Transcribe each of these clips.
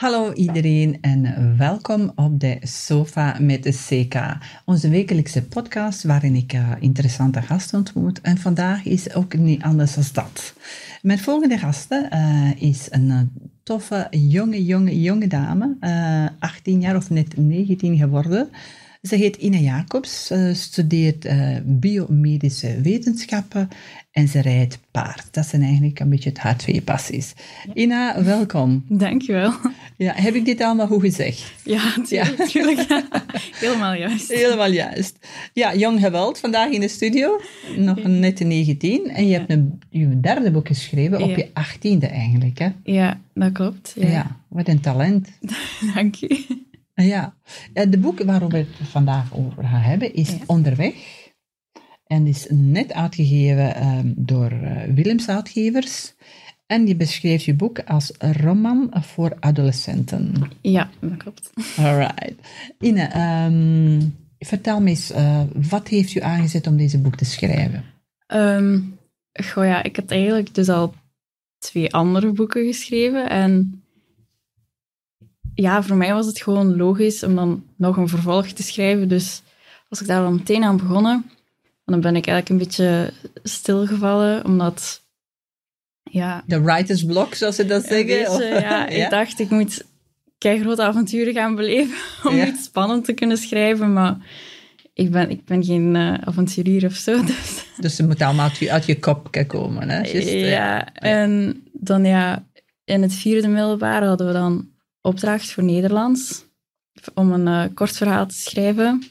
Hallo iedereen en welkom op de Sofa met de CK, onze wekelijkse podcast waarin ik uh, interessante gasten ontmoet. En vandaag is ook niet anders dan dat. Mijn volgende gasten uh, is een toffe, jonge, jonge, jonge dame, 18 jaar of net 19 geworden. Ze heet Ina Jacobs, studeert biomedische wetenschappen en ze rijdt paard. Dat zijn eigenlijk een beetje het haar twee passies. Ina, welkom. Dankjewel. Ja, heb ik dit allemaal goed gezegd? Ja, natuurlijk. Ja. Helemaal juist. Helemaal juist. Ja, Jong Geweld, vandaag in de studio. Nog net 19. En je hebt een, je derde boek geschreven op je achttiende eigenlijk, hè? Ja, dat klopt. Ja, ja wat een talent. Dank je. Ja. De boek waarover we het vandaag over gaan hebben is Onderweg. En is net uitgegeven um, door uh, Willems Uitgevers. En je beschreef je boek als een roman voor adolescenten. Ja, dat klopt. Alright. Ine, um, vertel me eens, uh, wat heeft u aangezet om deze boek te schrijven? Um, goh ja, ik had eigenlijk dus al twee andere boeken geschreven. En ja, voor mij was het gewoon logisch om dan nog een vervolg te schrijven. Dus was ik daar al meteen aan begonnen. En dan ben ik eigenlijk een beetje stilgevallen, omdat... Ja, de writer's block, zoals ze dat zeggen? Beetje, ja, ik dacht, ik moet grote avonturen gaan beleven om ja. iets spannend te kunnen schrijven, maar ik ben, ik ben geen uh, avonturier of zo. Dus, dus ze moeten allemaal uit je, uit je kop komen, hè? Just, ja, en dan ja, in het vierde middelbaar hadden we dan opdracht voor Nederlands om een uh, kort verhaal te schrijven.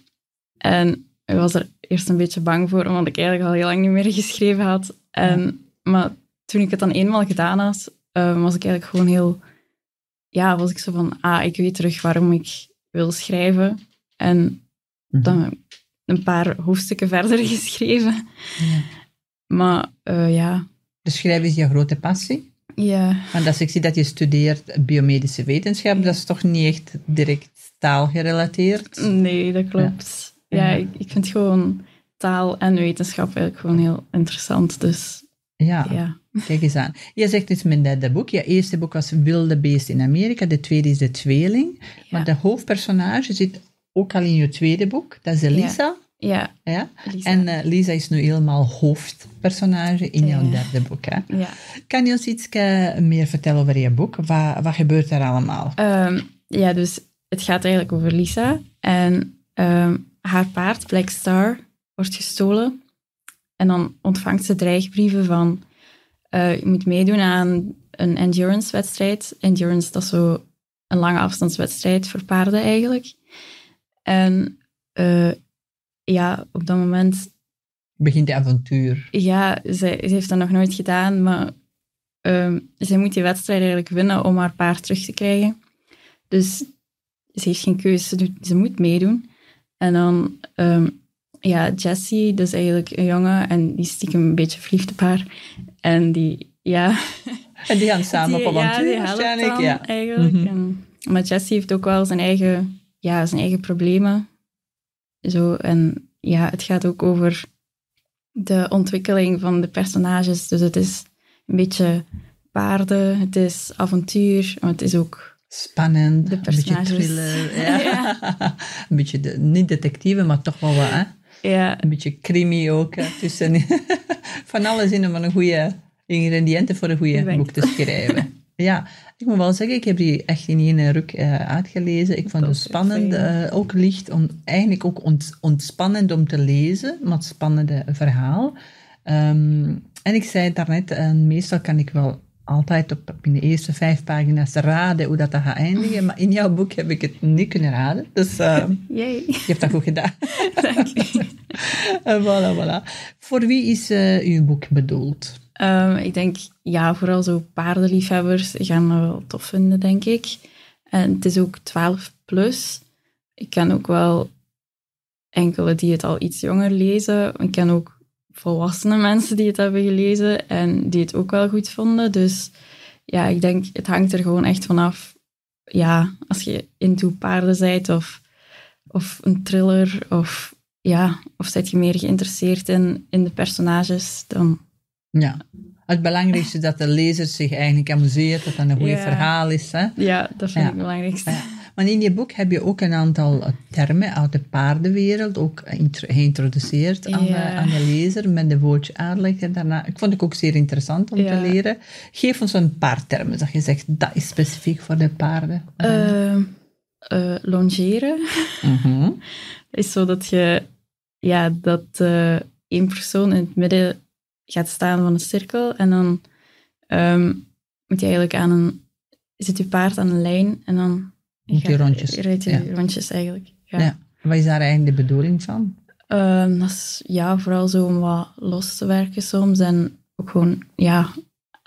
En ik was er eerst een beetje bang voor, omdat ik eigenlijk al heel lang niet meer geschreven had. En, Maar toen ik het dan eenmaal gedaan had, uh, was ik eigenlijk gewoon heel... Ja, was ik zo van, ah, ik weet terug waarom ik wil schrijven. En Mhm. dan een paar hoofdstukken verder geschreven. Ja. Maar uh, ja... Dus schrijven is je grote passie? Ja. Want als ik zie dat je studeert biomedische wetenschap, dat is toch niet echt direct taalgerelateerd? Nee, dat klopt. Ja, ja ik, ik vind gewoon taal en wetenschap eigenlijk gewoon heel interessant. Dus ja, ja. kijk eens aan. Je zegt dus mijn derde boek. Je eerste boek was Wilde Beest in Amerika. De tweede is De Tweeling. Maar de hoofdpersonage zit ook al in je tweede boek. Dat is Elisa. Ja. ja? Lisa. En uh, Lisa is nu helemaal hoofdpersonage in jouw Ja. derde boek. Hè? ja. Kan je ons iets eh, meer vertellen over je boek? Wat, wat gebeurt er allemaal? Ehm, ja, dus het gaat eigenlijk over Lisa. En ehm, haar paard, Black Star, wordt gestolen. En dan ontvangt ze dreigbrieven van... eh, je moet meedoen aan een endurance-wedstrijd. Endurance, dat is zo een lange afstandswedstrijd voor paarden eigenlijk. En eh, ja, op dat moment... Begint de avontuur. Ja, ze, ze heeft dat nog nooit gedaan, maar ehm, zij moet die wedstrijd eigenlijk winnen om haar paard terug te krijgen. Dus ze heeft geen keuze, ze, doet- ze moet meedoen. En dan, ehm, ja, Jessie, dat is eigenlijk een jongen en die is stiekem een beetje verliefd op haar. En die, ja... En die gaan samen die, op avontuur waarschijnlijk. dan Ja. eigenlijk. Mhm. En, maar Jessie heeft ook wel zijn eigen, ja, zijn eigen problemen. Zo, en ja, het gaat ook over de ontwikkeling van de personages. Dus het is een beetje paarden, het is avontuur, maar het is ook... Spannend, De een beetje thriller. Ja. Ja. een beetje, de, niet detectieve, maar toch wel wat. Hè? Ja, Een beetje crimi ook. Tussen, van alles in om een goede ingrediënten voor een goede boek te schrijven. Ja, ik moet wel zeggen, ik heb die echt in één ruk eh, uitgelezen. Ik vond het spannend, eh, ook licht, om, eigenlijk ook ont, ontspannend om te lezen, maar het spannende verhaal. Ehm, en ik zei het daarnet, eh, meestal kan ik wel altijd op, in de eerste vijf pagina's raden hoe dat, dat gaat eindigen, maar in jouw boek heb ik het niet kunnen raden. Dus eh, jee. je hebt dat goed gedaan. Dank je. Voilà, voilà. Voor wie is uw boek bedoeld? Ehm, ik denk, ja, vooral zo paardenliefhebbers gaan dat wel tof vinden, denk ik. En het is ook 12 plus. Ik ken ook wel enkele die het al iets jonger lezen. Ik ken ook volwassene mensen die het hebben gelezen en die het ook wel goed vonden. Dus ja, ik denk, het hangt er gewoon echt vanaf. Ja, als je into paarden bent of, of een thriller of ja, of zit je meer geïnteresseerd in, in de personages, dan Ja. Het belangrijkste is dat de lezer zich eigenlijk amuseert, dat dat een goed Ja. verhaal is. Hè? Ja, dat vind Ja. ik het belangrijkste. Ja. Maar in je boek heb je ook een aantal eh, termen uit de paardenwereld ook intro- geïntroduceerd aan, de, aan de lezer met de woordje uitleg. en Daarna, ik vond het ook zeer interessant om te leren. Geef ons een paar termen dat je zegt, dat is specifiek voor de paarden. Eh, longeren Mhm. is zo dat je, ja, dat eh, één persoon in het midden gaat staan van een cirkel en dan ehm, moet je eigenlijk aan een, zit je paard aan een lijn en dan Moet je rondjes, rijd je ja. rondjes eigenlijk. Ja. Ja. Wat is daar eigenlijk de bedoeling van? Ehm, dat is ja, vooral zo om wat los te werken soms. En ook gewoon, ja,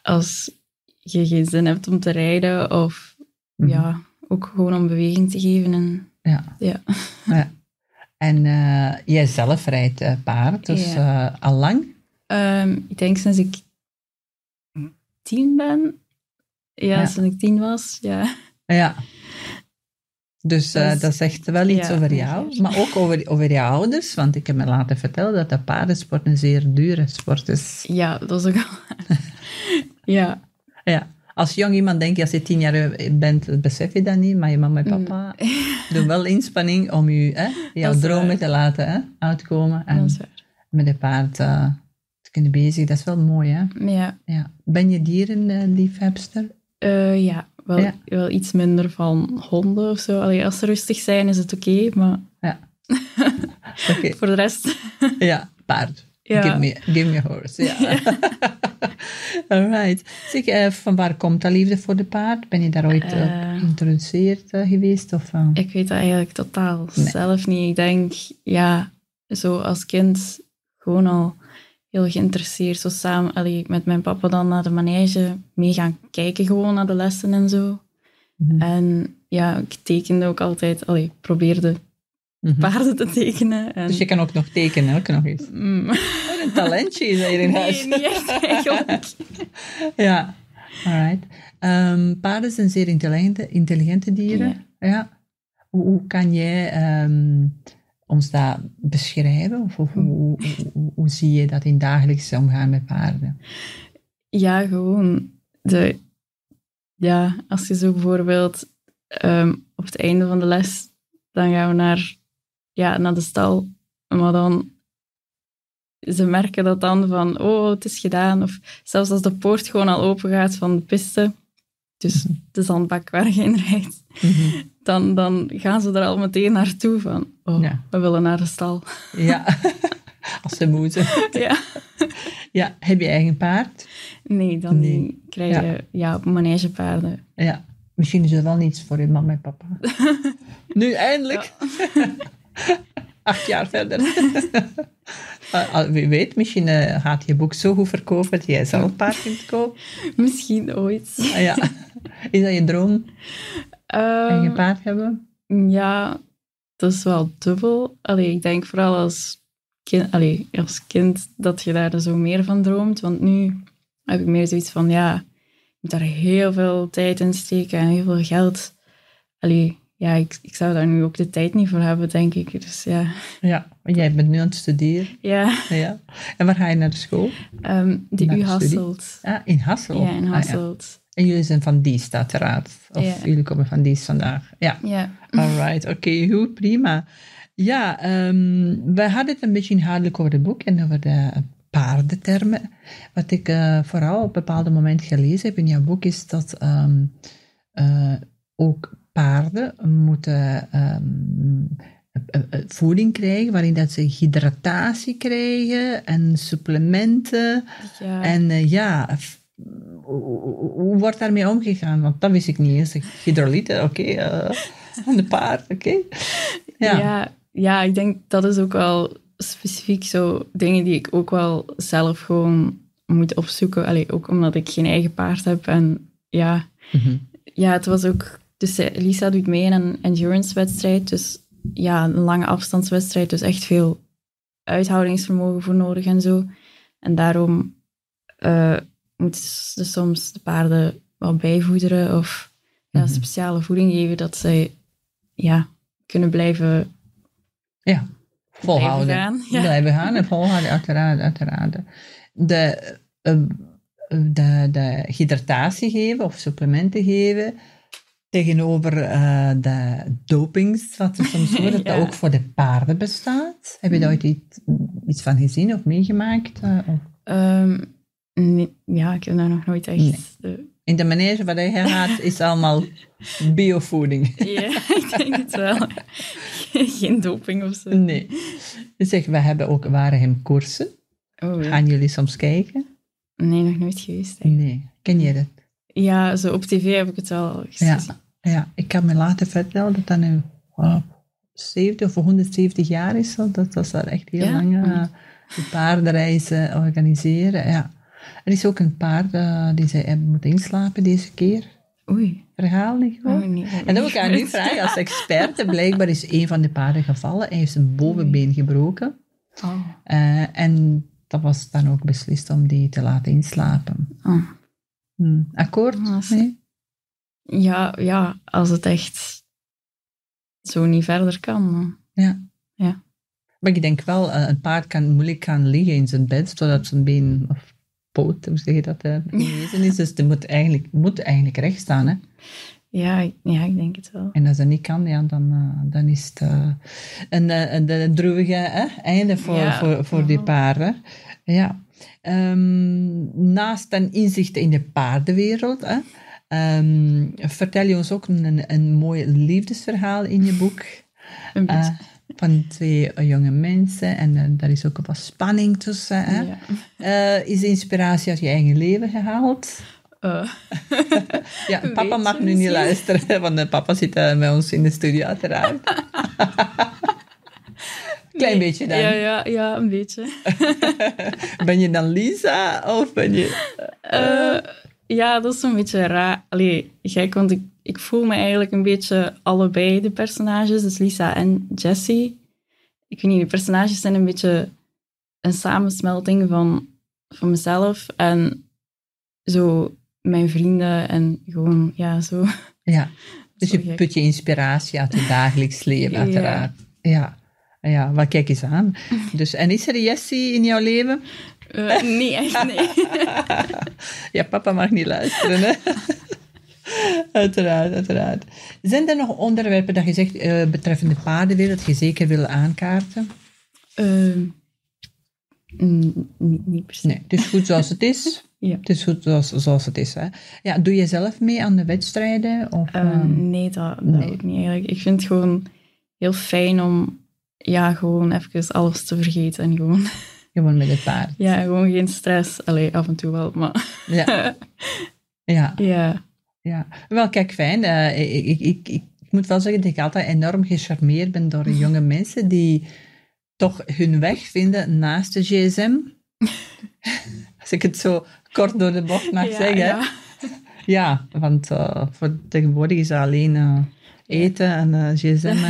als je geen zin hebt om te rijden of Mhm. ja, ook gewoon om beweging te geven. En, Ja. ja. ja. En eh, jij zelf rijdt eh, paard, dus Ja. eh, al lang? Ehm, ik denk sinds ik tien ben. Ja, Ja. sinds ik tien was, ja. Ja. Dus eh, Dat zegt wel iets ja, over jou, ongeveer. maar ook over, over je ouders, want ik heb me laten vertellen dat de paardensport een zeer dure sport is. Ja, dat is ook wel... ja. Ja. Als jong iemand denk je, als je tien jaar bent, besef je dat niet, maar je mama en papa doen wel inspanning om je, hè, jouw dromen waar. te laten hè, uitkomen en Dat is waar. met een paard eh, kunnen bezig. Dat is wel mooi, hè? Ja, Ja. Ben je dierenliefhebster? eh, ja, wel, Ja. wel iets minder van honden of zo. Allee, als ze rustig zijn is het oké, maar Ja. Voor de rest... Ja, paard. Ja. Give, me, give me a horse. Ja. Alright. Zeg, eh, van waar komt dat liefde voor de paard? Ben je daar ooit eh, Eh. geïntroduceerd geweest? Of? Ik weet dat eigenlijk totaal Nee. zelf niet. Ik denk, ja, zo als kind gewoon al heel geïnteresseerd. Zo samen allee, met mijn papa dan naar de manege mee gaan kijken, gewoon naar de lessen en zo. Mhm. En ja, ik tekende ook altijd, allee, ik probeerde Mhm. paarden te tekenen. En, Dus je kan ook nog tekenen, ook nog eens. Mm. Wat een talentje is hier in huis. Nee, niet echt eigenlijk. Ja, alright. Ehm, paarden zijn zeer intelligente, intelligente dieren. Ja. Hoe, hoe kan jij ehm, ons dat beschrijven? Of, hoe, hoe, hoe zie je dat in dagelijks omgaan met paarden? Ja, gewoon. De, ja, als je zo bijvoorbeeld ehm, op het einde van de les, dan gaan we naar, ja, naar de stal. Maar dan, ze merken dat dan van, oh, het is gedaan. Of zelfs als de poort gewoon al open gaat van de piste, dus de zandbak waar je in rijdt, dan, dan gaan ze er al meteen naartoe van, oh, Ja. we willen naar de stal. Ja, als ze moeten. ja. Ja, heb je eigen paard? Nee, dan Nee. krijg je ja. op manegepaarden. Ja. Misschien is er wel niets voor je mama en papa. nu eindelijk. Acht jaar verder. Ah, Wie weet, misschien eh, gaat je boek zo goed verkopen dat jij zelf een paard kunt kopen. Misschien ooit. Ah, ja. Is dat je droom? Ehm, Eigen paard hebben? ja, dat is wel dubbel. Allee, ik denk vooral als kind, allee, als kind dat je daar zo meer van droomt. Want nu heb ik meer zoiets van, ja, ik moet daar heel veel tijd in steken en heel veel geld. Allee, ja, ik, ik zou daar nu ook de tijd niet voor hebben, denk ik. Dus ja, Ja, maar jij bent nu aan het studeren. ja Ja. En waar ga je naar de school? die Naar u hasselt. Ah, in Hassel. Ja, in Ah, Hasselt. En jullie zijn van Diest, uiteraard. Of Ja. jullie komen van Diest vandaag. Ja. Ja. Alright, oké, goed, prima. Ja, ehm, we hadden het een beetje inhoudelijk over het boek en over de paardentermen. Wat ik eh, vooral op een bepaald moment gelezen heb in jouw boek is dat ehm, eh, ook paarden moeten ehm, eh, eh, voeding krijgen, waarin dat ze hydratatie krijgen en supplementen. ja. En eh, ja, hoe, wordt daarmee omgegaan? Want dat wist ik niet eens. Hydrolyten, oké. eh, en de paard, oké. Ja. Ja. ja, ik denk dat is ook wel specifiek zo dingen die ik ook wel zelf gewoon moet opzoeken. Allee, ook omdat ik geen eigen paard heb. En ja, Mhm. ja het was ook... Dus eh, Lisa doet mee in een endurance-wedstrijd. Dus ja, een lange afstandswedstrijd. Dus echt veel uithoudingsvermogen voor nodig en zo. En daarom eh moeten ze soms de paarden wel bijvoederen of ja, Mhm. speciale voeding geven dat zij ja, kunnen blijven Ja, volhouden. Blijven gaan, ja. Blijven gaan en volhouden, uiteraard, uiteraard. De, eh, de, de hydratatie geven of supplementen geven tegenover uh, de dopings, wat er soms wordt, dat Ja. dat ook voor de paarden bestaat. Heb je daar ooit iets, iets van gezien of meegemaakt? eh, of- Ehm, nee, ja, ik heb daar nog nooit echt... Nee. eh, In de manege waar je gaat, is allemaal biovoeding. ja, ik denk het wel. Geen doping of zo. Nee. Zeg, we hebben ook Waregem koersen. Oh, ja. Gaan jullie soms kijken? Nee, nog nooit geweest. eigenlijk. Nee. Ken je dat? Ja, zo op tv heb ik het wel eens Ja. gezien. Ja, ik kan me later vertellen dat dat nu wow, 70 of 170 jaar is. Zo. Dat, dat is daar echt heel Ja? lang eh, paardenreizen organiseren. Ja. Er is ook een paard eh, die ze hebben moeten inslapen deze keer. Oei. Verhaal niet Oh, nee, En dan wil ik aan nu vragen, als expert, blijkbaar is een van de paarden gevallen. Hij heeft zijn bovenbeen gebroken. Oh. Eh, en dat was dan ook beslist om die te laten inslapen. Oh. Hm. Akkoord? Ah, Nee? Ja, ja, als het echt zo niet verder kan. dan- Maar ik denk wel, eh, een paard kan moeilijk gaan liggen in zijn bed, zodat zijn been of poot, hoe zeg je dat, eh, genezen is. Dus die moet eigenlijk, moet eigenlijk recht staan. Hè? Ja, ik- ja, ik denk het wel. En als dat niet kan, ja, dan, eh, dan is het eh, een, een, een droevige hè, einde voor, Ja. voor, voor die Ja. paarden. Ja. Ehm, naast een inzicht in de paardenwereld, hè, ehm, vertel je ons ook een, een mooi liefdesverhaal in je boek. Een Eh, van twee eh, jonge mensen en eh, daar is ook wat spanning tussen. Hè? ja. Is de inspiratie uit je eigen leven gehaald? Eh, Ja, papa mag nu niet luisteren, want papa zit bij ons in de studio uiteraard. Klein nee. beetje dan. Ja, ja, ja, een beetje. Ben je dan Lisa of ben je... Eh, ja, dat is een beetje raar. Allee, gek, want ik, ik voel me eigenlijk een beetje allebei de personages, dus Lisa en Jessie. Ik weet niet, de personages zijn een beetje een samensmelting van, van mezelf en zo mijn vrienden en gewoon, ja, zo. Ja, dus je put je inspiratie uit je dagelijks leven uiteraard. Ja. Ja, maar kijk eens aan. Dus, en is er Jessie in jouw leven? Nee, echt nee. Ja, papa mag niet luisteren, hè? uiteraard, uiteraard. Zijn er nog onderwerpen dat je zegt eh, betreffende paardenwereld dat je zeker wil aankaarten? Ehm, niet, niet per se. Nee, het is goed zoals het is. Ja. Het is goed zoals, zoals het is. Hè? Ja, doe je zelf mee aan de wedstrijden? Of, Ehm, ehm, nee, dat, dat nee. ook niet eigenlijk. Ik vind het gewoon heel fijn om ja, gewoon even alles te vergeten. En gewoon, gewoon met het paard? ja, gewoon geen stress. Allee, af en toe wel, maar Ja, ja, ja. ja. Wel, kijk, fijn. Eh, ik, ik, ik, ik moet wel zeggen dat ik altijd enorm gecharmeerd ben door jonge mensen die toch hun weg vinden naast de gsm. Als ik het zo kort door de bocht mag ja, zeggen. ja. Ja, want eh, voor tegenwoordig is alleen eh, eten en eh, gsm.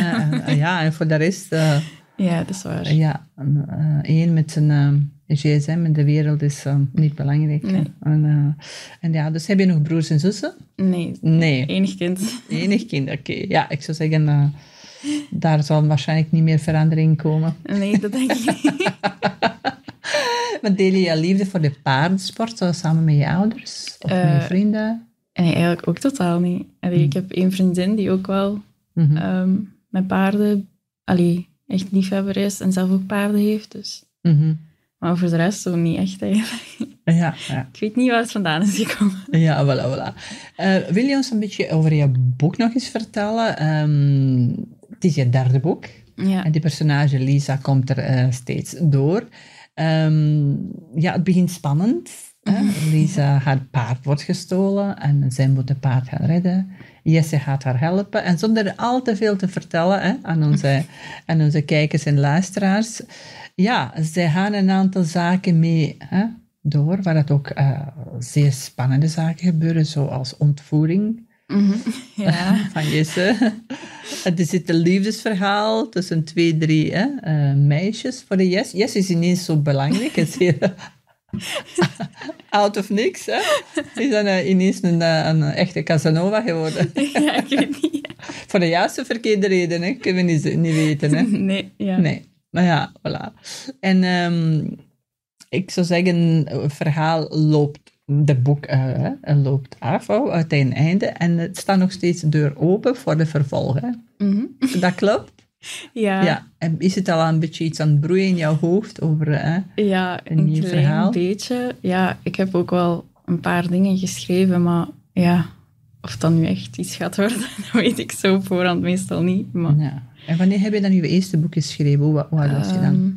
en, ja, en voor de rest, eh, ja, dat is waar. ja, eh, één met zijn gsm in de wereld is niet belangrijk. Nee. En, en ja, dus heb je nog broers en zussen? Nee, Nee, enig kind. enig kind, oké. Ja, ik zou zeggen, daar zal waarschijnlijk niet meer verandering komen. Nee, dat denk ik niet. Maar deel je liefde voor de paardensport samen met je ouders? Of met je vrienden? Nee, eigenlijk ook totaal niet. Allee, Ik heb één vriendin die ook wel Mhm. ehm, met paarden allee, echt liefhebber is en zelf ook paarden heeft. Dus. Mhm. Maar voor de rest zo niet echt eigenlijk. Ja, ja. Ik weet niet waar het vandaan is gekomen. Ja, voilà, voilà. Eh, wil je ons een beetje over je boek nog eens vertellen? Ehm, het is je derde boek. Ja. En die personage Lisa komt er eh, steeds door. Ehm, ja, het begint spannend. Hè? Lisa, haar paard wordt gestolen en zij moet het paard gaan redden. Jesse gaat haar helpen. En zonder al te veel te vertellen hè, aan, onze, aan onze kijkers en luisteraars. Ja, zij gaan een aantal zaken mee hè, door, waar het ook eh, zeer spannende zaken gebeuren, zoals ontvoering Mhm. ja. van Jesse. Er zit een liefdesverhaal tussen twee, drie hè, eh, meisjes voor de Jess. Jess is ineens zo belangrijk. Het is heel out of niks. Hè. Is dan ineens een, eh, een echte Casanova geworden. ja, ik weet niet. voor de juiste verkeerde reden, hè. kunnen we niet, niet weten. Hè. Nee, ja. Nee, maar ja, voilà. En ehm, ik zou zeggen, het verhaal loopt de boek uh, loopt af oh, uit een einde en het staat nog steeds de deur open voor de vervolgen. Mhm. Dat klopt? Ja, Ja. En is het al een beetje iets aan het broeien in jouw hoofd over uh, ja Een een, nieuw klein verhaal? beetje. Ja, ik heb ook wel een paar dingen geschreven, maar ja, of dat nu echt iets gaat worden, dat weet ik zo voorhand meestal niet. Maar, ja. En wanneer heb je dan je eerste boek geschreven? Hoe, hoe oud was je dan? Ehm,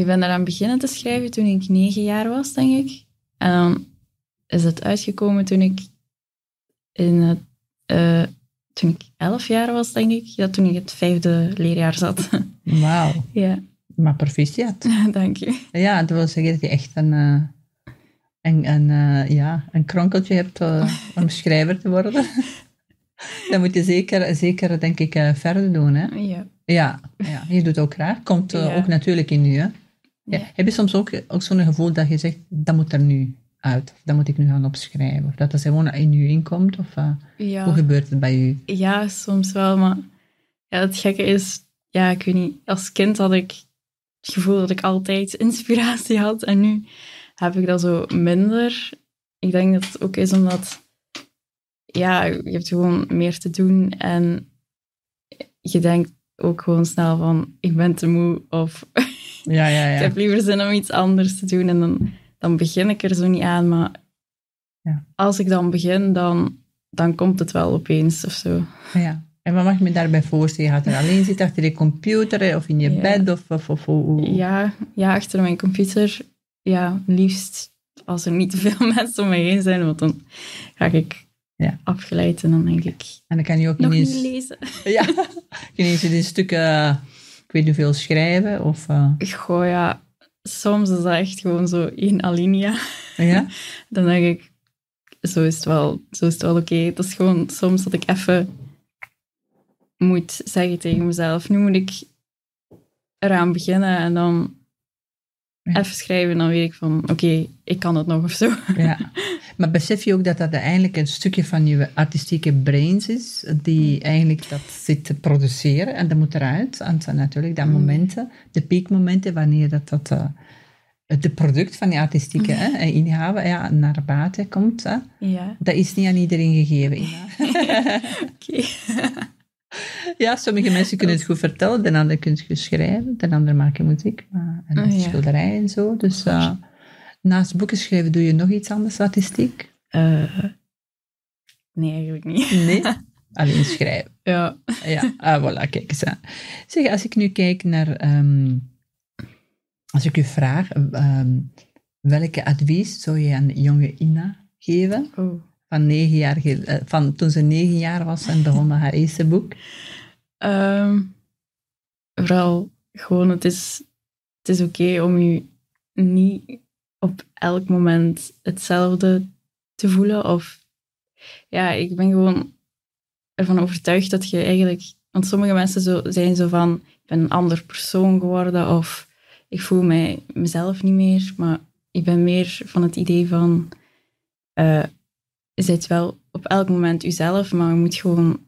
ik ben eraan beginnen te schrijven toen ik negen jaar was, denk ik. En dan is het uitgekomen toen ik in het, eh, toen ik elf jaar was, denk ik. Ja, toen ik het vijfde leerjaar zat. Wauw, ja, maar proficiat. dank je. Ja, dat wil zeggen dat je echt een, eh, een, een, eh, ja, een kronkeltje hebt eh, om schrijver te worden. dat moet je zeker, zeker denk ik, verder doen. Hè? Ja. Ja, ja, je doet het ook graag. Komt Ja. ook natuurlijk in nu. Hè? Ja. Heb je soms ook, ook zo'n gevoel dat je zegt, dat moet er nu uit. Of dat moet ik nu gaan opschrijven. Of dat dat gewoon in je inkomt. Of eh, hoe gebeurt het bij u? ja, soms wel, maar ja, het gekke is, ja, ik weet niet, als kind had ik het gevoel dat ik altijd inspiratie had en nu heb ik dat zo minder. Ik denk dat het ook is omdat, ja, je hebt gewoon meer te doen en je denkt ook gewoon snel van, ik ben te moe of Ja, ja, ik ja. heb liever zin om iets anders te doen en dan, dan begin ik er zo niet aan, maar Ja. als ik dan begin, dan, dan komt het wel opeens of zo. ja. En wat mag je me daarbij voorstellen? Je gaat er alleen zitten achter je computer hè, of in je Ja. bed? Of, of, of, Ja, ja, achter mijn computer. Ja, liefst als er niet te veel mensen om me heen zijn, want dan ga ik Ja. afgeleid en dan denk ik, En dan kan je ook nog ineens... niet lezen. Ja, ineens een stuk, eh, ik weet niet hoeveel, schrijven. Of, eh, Goh, ja, soms is dat echt gewoon zo één alinea. ja? Dan denk ik, zo is het wel, zo is het wel oké. Het is gewoon soms dat ik even moet zeggen tegen mezelf, nu moet ik eraan beginnen en dan Ja. even schrijven en dan weet ik van, oké, ik kan het nog of zo. ja. Maar besef je ook dat dat eigenlijk een stukje van je artistieke brains is, die eigenlijk dat zit te produceren en dat moet eruit. En natuurlijk dat Mm. momenten, de piekmomenten, wanneer dat, dat eh, het product van die artistieke hè, inhouden ja, naar buiten komt. Hè. Ja, Dat is niet aan iedereen gegeven. Ina. oké. Ja, sommige mensen kunnen het goed vertellen, de anderen kunnen het goed schrijven, de anderen maken muziek maar, en Oh, ja. schilderij en zo. Dus eh, naast boeken schrijven doe je nog iets anders artistiek? Eh, nee, eigenlijk niet. Nee, alleen schrijven. Ja. Ja, ah, voilà, kijk eens aan. Zeg, als ik nu kijk naar, ehm, als ik u vraag, ehm, welke advies zou je aan jonge Ina geven? Oh. Van, negen jaar, eh, van toen ze negen jaar was en begon met haar eerste boek. Ehm, vooral gewoon, het is, het is oké om je niet op elk moment hetzelfde te voelen. Of ja, ik ben gewoon ervan overtuigd dat je eigenlijk. Want sommige mensen zo, zijn zo van: ik ben een ander persoon geworden. Of ik voel mij mezelf niet meer. Maar ik ben meer van het idee van. eh je bent wel op elk moment jezelf, maar je moet gewoon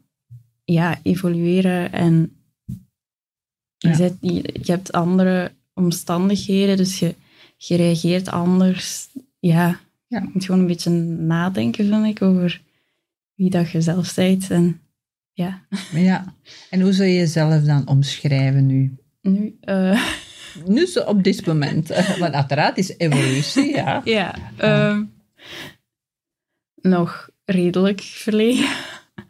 ja, evolueren en je, Ja. zet, je, je hebt andere omstandigheden, dus je, je reageert anders. Ja, Ja. je moet gewoon een beetje nadenken, vind ik, over wie dat je zelf bent. En ja, Ja, en hoe zou je jezelf dan omschrijven nu? nu... eh, Nu zo op dit moment. Want uiteraard is evolutie, ja. ja, ehm, nog redelijk verlegen,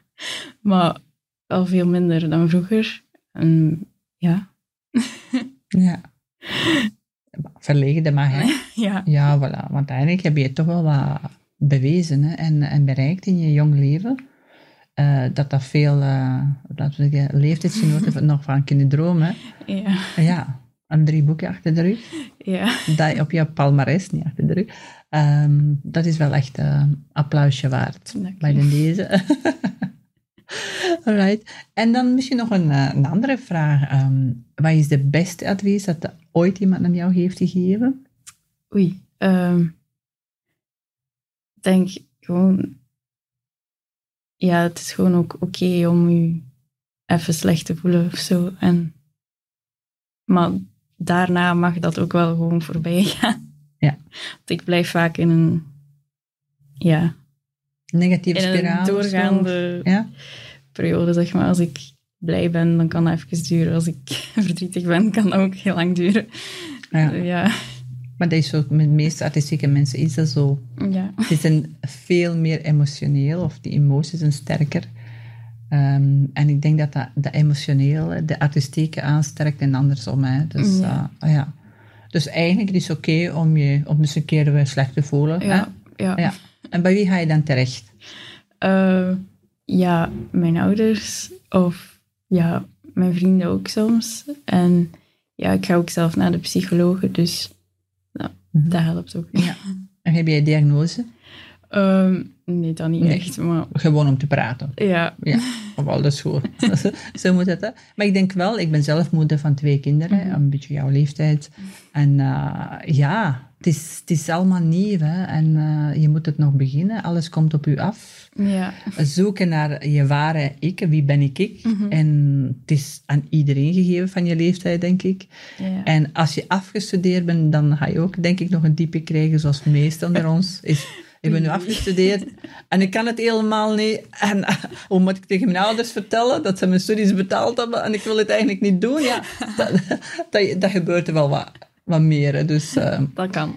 maar wel veel minder dan vroeger. En ja, ja. Verlegen, dat mag, hè. ja, Ja, voilà. Want eigenlijk heb je toch wel wat bewezen hè, en, en bereikt in je jong leven. Eh, dat dat veel, eh laten we zeggen, leeftijdsgenoten nog van kunnen dromen. hè. ja, Ja, een drie boeken achter de rug. ja. Dat op je palmarès, niet achter de rug. Ehm, dat is wel echt eh, applausje waard Dank bij je. de deze. Alright. En dan misschien nog een, eh, een andere vraag. Ehm, wat is de beste advies dat ooit iemand aan jou heeft gegeven? Oei. ehm, denk gewoon... Ja, het is gewoon ook oké om je even slecht te voelen of zo. En, maar daarna mag dat ook wel gewoon voorbij gaan. Ja. Want ik blijf vaak in een ja, Negatieve in spiraal. doorgaande Ja? periode, zeg maar. Als ik blij ben, dan kan dat even duren. Als ik verdrietig ben, kan dat ook heel lang duren. Ja. Ja, Maar dat is met de meeste artistieke mensen is dat zo. ja. Die zijn veel meer emotioneel, of die emoties zijn sterker. Ehm, en ik denk dat dat, dat emotionele de artistieke aansterkt en andersom. Hè. Dus, Ja. eh, ja. dus eigenlijk is het oké om je om eens een keer weer slecht te voelen. hè. ja, ja. En bij wie ga je dan terecht? Eh, ja, mijn ouders of ja, mijn vrienden ook soms. En ja, ik ga ook zelf naar de psycholoog, dus nou, dat helpt ook. Ja. En heb jij diagnose? Ehm, nee, dat niet Nee. echt, maar Gewoon om te praten. ja. Ja, dat is goed. Zo moet het, hè. Maar ik denk wel, ik ben zelf moeder van twee kinderen, Mhm. een beetje jouw leeftijd. En eh, ja, het is, het is allemaal nieuw, hè. En eh, je moet het nog beginnen, alles komt op u af. Ja, Zoeken naar je ware ik, wie ben ik ik? Mhm. En het is aan iedereen gegeven van je leeftijd, denk ik. ja. En als je afgestudeerd bent, dan ga je ook, denk ik, nog een diepe krijgen, zoals de meesten onder ons. Is, ik ben nu afgestudeerd en ik kan het helemaal niet. En hoe moet ik tegen mijn ouders vertellen dat ze mijn studies betaald hebben en ik wil het eigenlijk niet doen? Ja, dat, dat, dat gebeurt er wel wat, wat meer. Dus, eh, dat kan.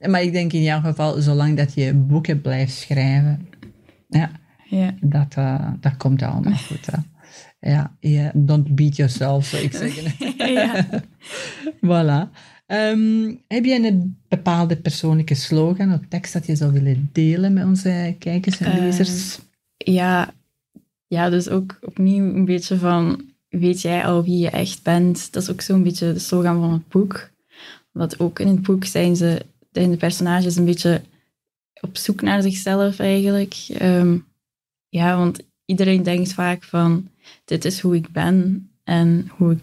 maar ik denk in jouw geval, zolang dat je boeken blijft schrijven, ja, Ja, dat, eh, dat komt allemaal goed. Hè. Ja, yeah, don't beat yourself, zou ik zeggen. ja. Voilà. Ehm, heb jij een bepaalde persoonlijke slogan of tekst dat je zou willen delen met onze kijkers en Eh, lezers? ja, ja, dus ook opnieuw een beetje van, weet jij al wie je echt bent? Dat is ook zo'n beetje de slogan van het boek. Want ook in het boek zijn, ze, zijn de personages een beetje op zoek naar zichzelf eigenlijk. Ehm, ja, want iedereen denkt vaak van, dit is hoe ik ben en hoe ik...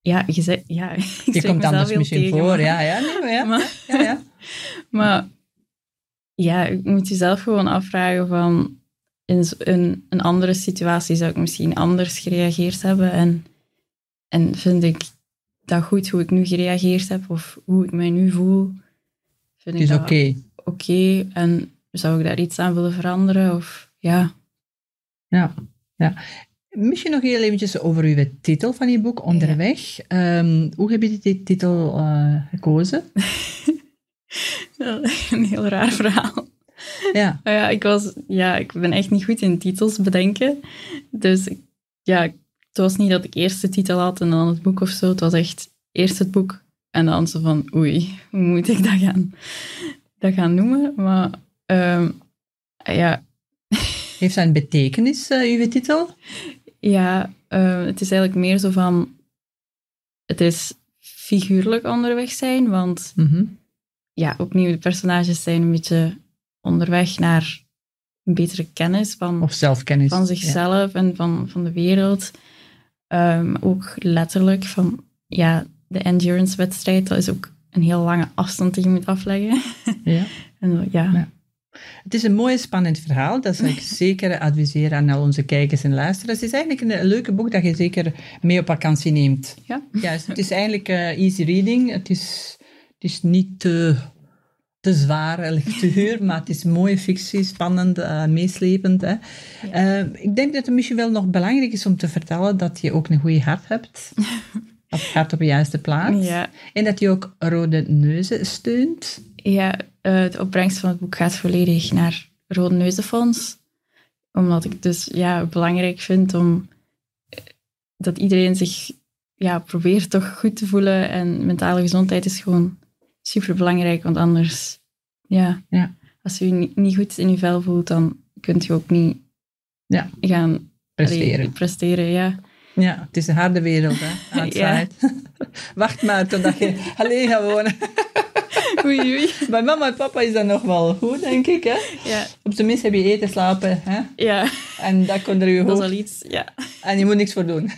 Ja, je zegt, ja, ik je komt anders misschien tegen, voor, maar- ja, ja, nee, maar ja, maar- ja, ja. maar ja, je moet jezelf gewoon afvragen van in een, een andere situatie zou ik misschien anders gereageerd hebben en, en vind ik dat goed hoe ik nu gereageerd heb of hoe ik mij nu voel. Vind Het is ik oké. oké en zou ik daar iets aan willen veranderen of ja. Ja, ja. Misschien nog heel eventjes over uw titel van je boek, Onderweg. Ehm, hoe heb je die titel eh, gekozen? een heel raar verhaal. Ja, Nou ja, ik, was, ja, ik ben echt niet goed in titels bedenken. Dus ja, het was niet dat ik eerst de titel had en dan het boek of zo. Het was echt eerst het boek en dan zo van, oei, hoe moet ik dat gaan, dat gaan noemen? Maar ehm, ja, heeft dat een betekenis, eh, uw titel? ja eh, het is eigenlijk meer zo van, het is figuurlijk onderweg zijn, want Mhm. ja, opnieuw, de personages zijn een beetje onderweg naar een betere kennis van Of zelfkennis? van zichzelf en van, van de wereld. Ehm, ook letterlijk van, ja, de endurance-wedstrijd, dat is ook een heel lange afstand die je moet afleggen. Ja. en ja, Ja. Het is een mooi, spannend verhaal. Dat zou ik zeker adviseren aan al onze kijkers en luisteraars. Het is eigenlijk een, een leuke boek dat je zeker mee op vakantie neemt. ja. Juist, het is eigenlijk eh, easy reading. Het is, het is niet te, te zware lectuur, maar het is mooie fictie, spannend, eh, meeslepend. Hè. Eh, ik denk dat het misschien wel nog belangrijk is om te vertellen dat je ook een goede hart hebt. Of hart op de juiste plaats. Ja, En dat je ook rode neuzen steunt. ja eh, de opbrengst van het boek gaat volledig naar Rode Neuzenfonds. Omdat ik dus ja, belangrijk vind om dat iedereen zich ja, probeert toch goed te voelen. En mentale gezondheid is gewoon super belangrijk, want anders, ja, Ja. als je je niet, goed in je vel voelt, dan kunt je ook niet Ja. gaan Presteren. allee, presteren ja. Ja, het is een harde wereld, hè. Wacht maar totdat je alleen gaat wonen. Oei, oei. Bij mama en papa is dat nog wel goed, denk ik. Hè? Ja, Op zijn minst heb je eten, slapen. Hè? ja, En dat komt er je dat is hoofd. al iets. Ja. En je moet niks voor doen.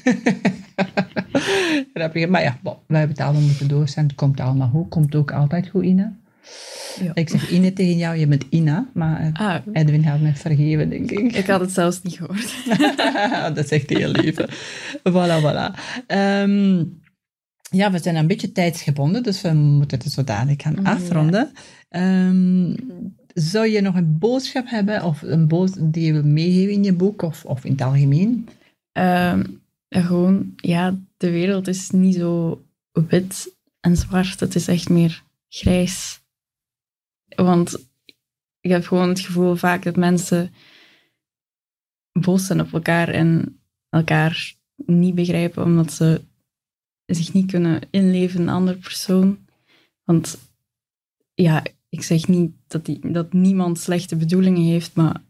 Grappig. Maar ja, bon, wij hebben het allemaal moeten doorstaan. Het komt allemaal goed. Komt ook altijd goed, Ina. Ja. Ik zeg Ine tegen jou, je bent Ina. Maar eh, Ah, Edwin gaat me vergeven, denk ik. ik had het zelfs niet gehoord. dat is echt heel lief. Voilà, voilà. Ehm, ja, we zijn een beetje tijdsgebonden, dus we moeten het zo dadelijk gaan Ja. afronden. Ehm, zou je nog een boodschap hebben of een boodschap die je wil meegeven in je boek of, of in het algemeen? Ehm, gewoon, ja, de wereld is niet zo wit en zwart. Het is echt meer grijs. Want ik heb gewoon het gevoel vaak dat mensen boos zijn op elkaar en elkaar niet begrijpen omdat ze zich niet kunnen inleven in een andere persoon. Want ja, ik zeg niet dat, die, dat niemand slechte bedoelingen heeft, maar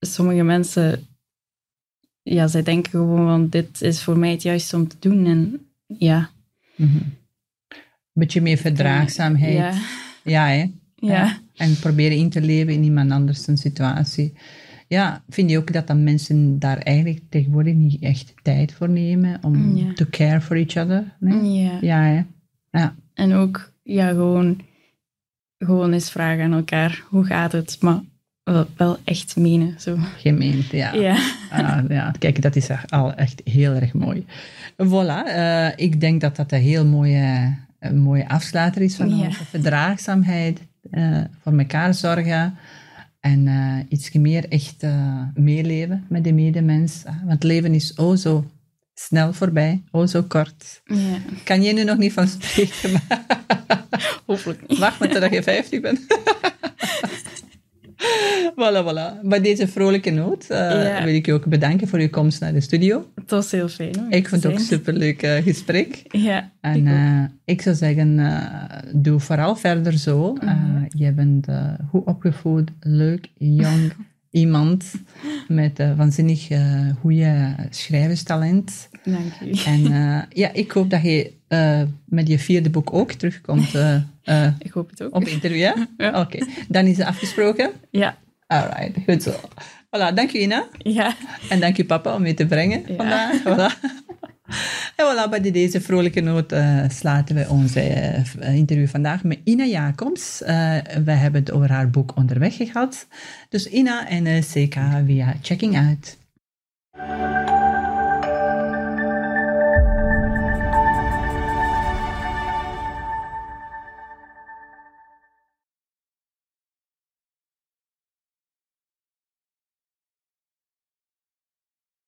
sommige mensen, ja, zij denken gewoon van dit is voor mij het juiste om te doen. En ja. Mm Beetje meer verdraagzaamheid. Ja. Ja, hè? Ja. En proberen in te leven in iemand anders een situatie. Ja, vind je ook dat dan mensen daar eigenlijk tegenwoordig niet echt tijd voor nemen om Ja. to care for each other? Nee? ja. Ja, hè? Ja. En ook, ja, gewoon, gewoon eens vragen aan elkaar, hoe gaat het? Maar wel, echt menen, zo. Gemeend, ja. Ja. Ah, ja, kijk, dat is al echt heel erg mooi. Voilà, eh, ik denk dat dat een heel mooie, een mooie afsluiter is van Ja. onze verdraagzaamheid, eh, voor elkaar zorgen en eh, iets meer echt eh, meeleven met de medemens. Ah, Want leven is oh zo snel voorbij, oh zo kort. ja. Kan je nu nog niet van spreken, maar Hopelijk niet. wacht maar totdat je 50 bent. Voilà, voilà. Bij deze vrolijke noot eh, Ja. wil ik je ook bedanken voor je komst naar de studio. Het was heel fijn. Ik vond het ook een superleuk eh, gesprek. Ja, En ik eh, ik zou zeggen, doe vooral verder zo. Mhm. je bent goed opgevoed, leuk, jong iemand met waanzinnig goede schrijverstalent. Dank jullie. En ja, ik hoop dat je met je vierde boek ook terugkomt eh, eh, Ik hoop het ook. op interview. Ja? Ja. Oké, dan is het afgesproken. Ja, Alright, goed zo. Voilà, dank je Ina. ja. En dank je papa om mee te brengen Ja. vandaag. Voilà. En voilà, bij deze vrolijke noot eh, sluiten we onze eh, interview vandaag met Ina Jacobs. Eh, we hebben het over haar boek Onderweg gehad. Dus Ina en CK via Checking Out.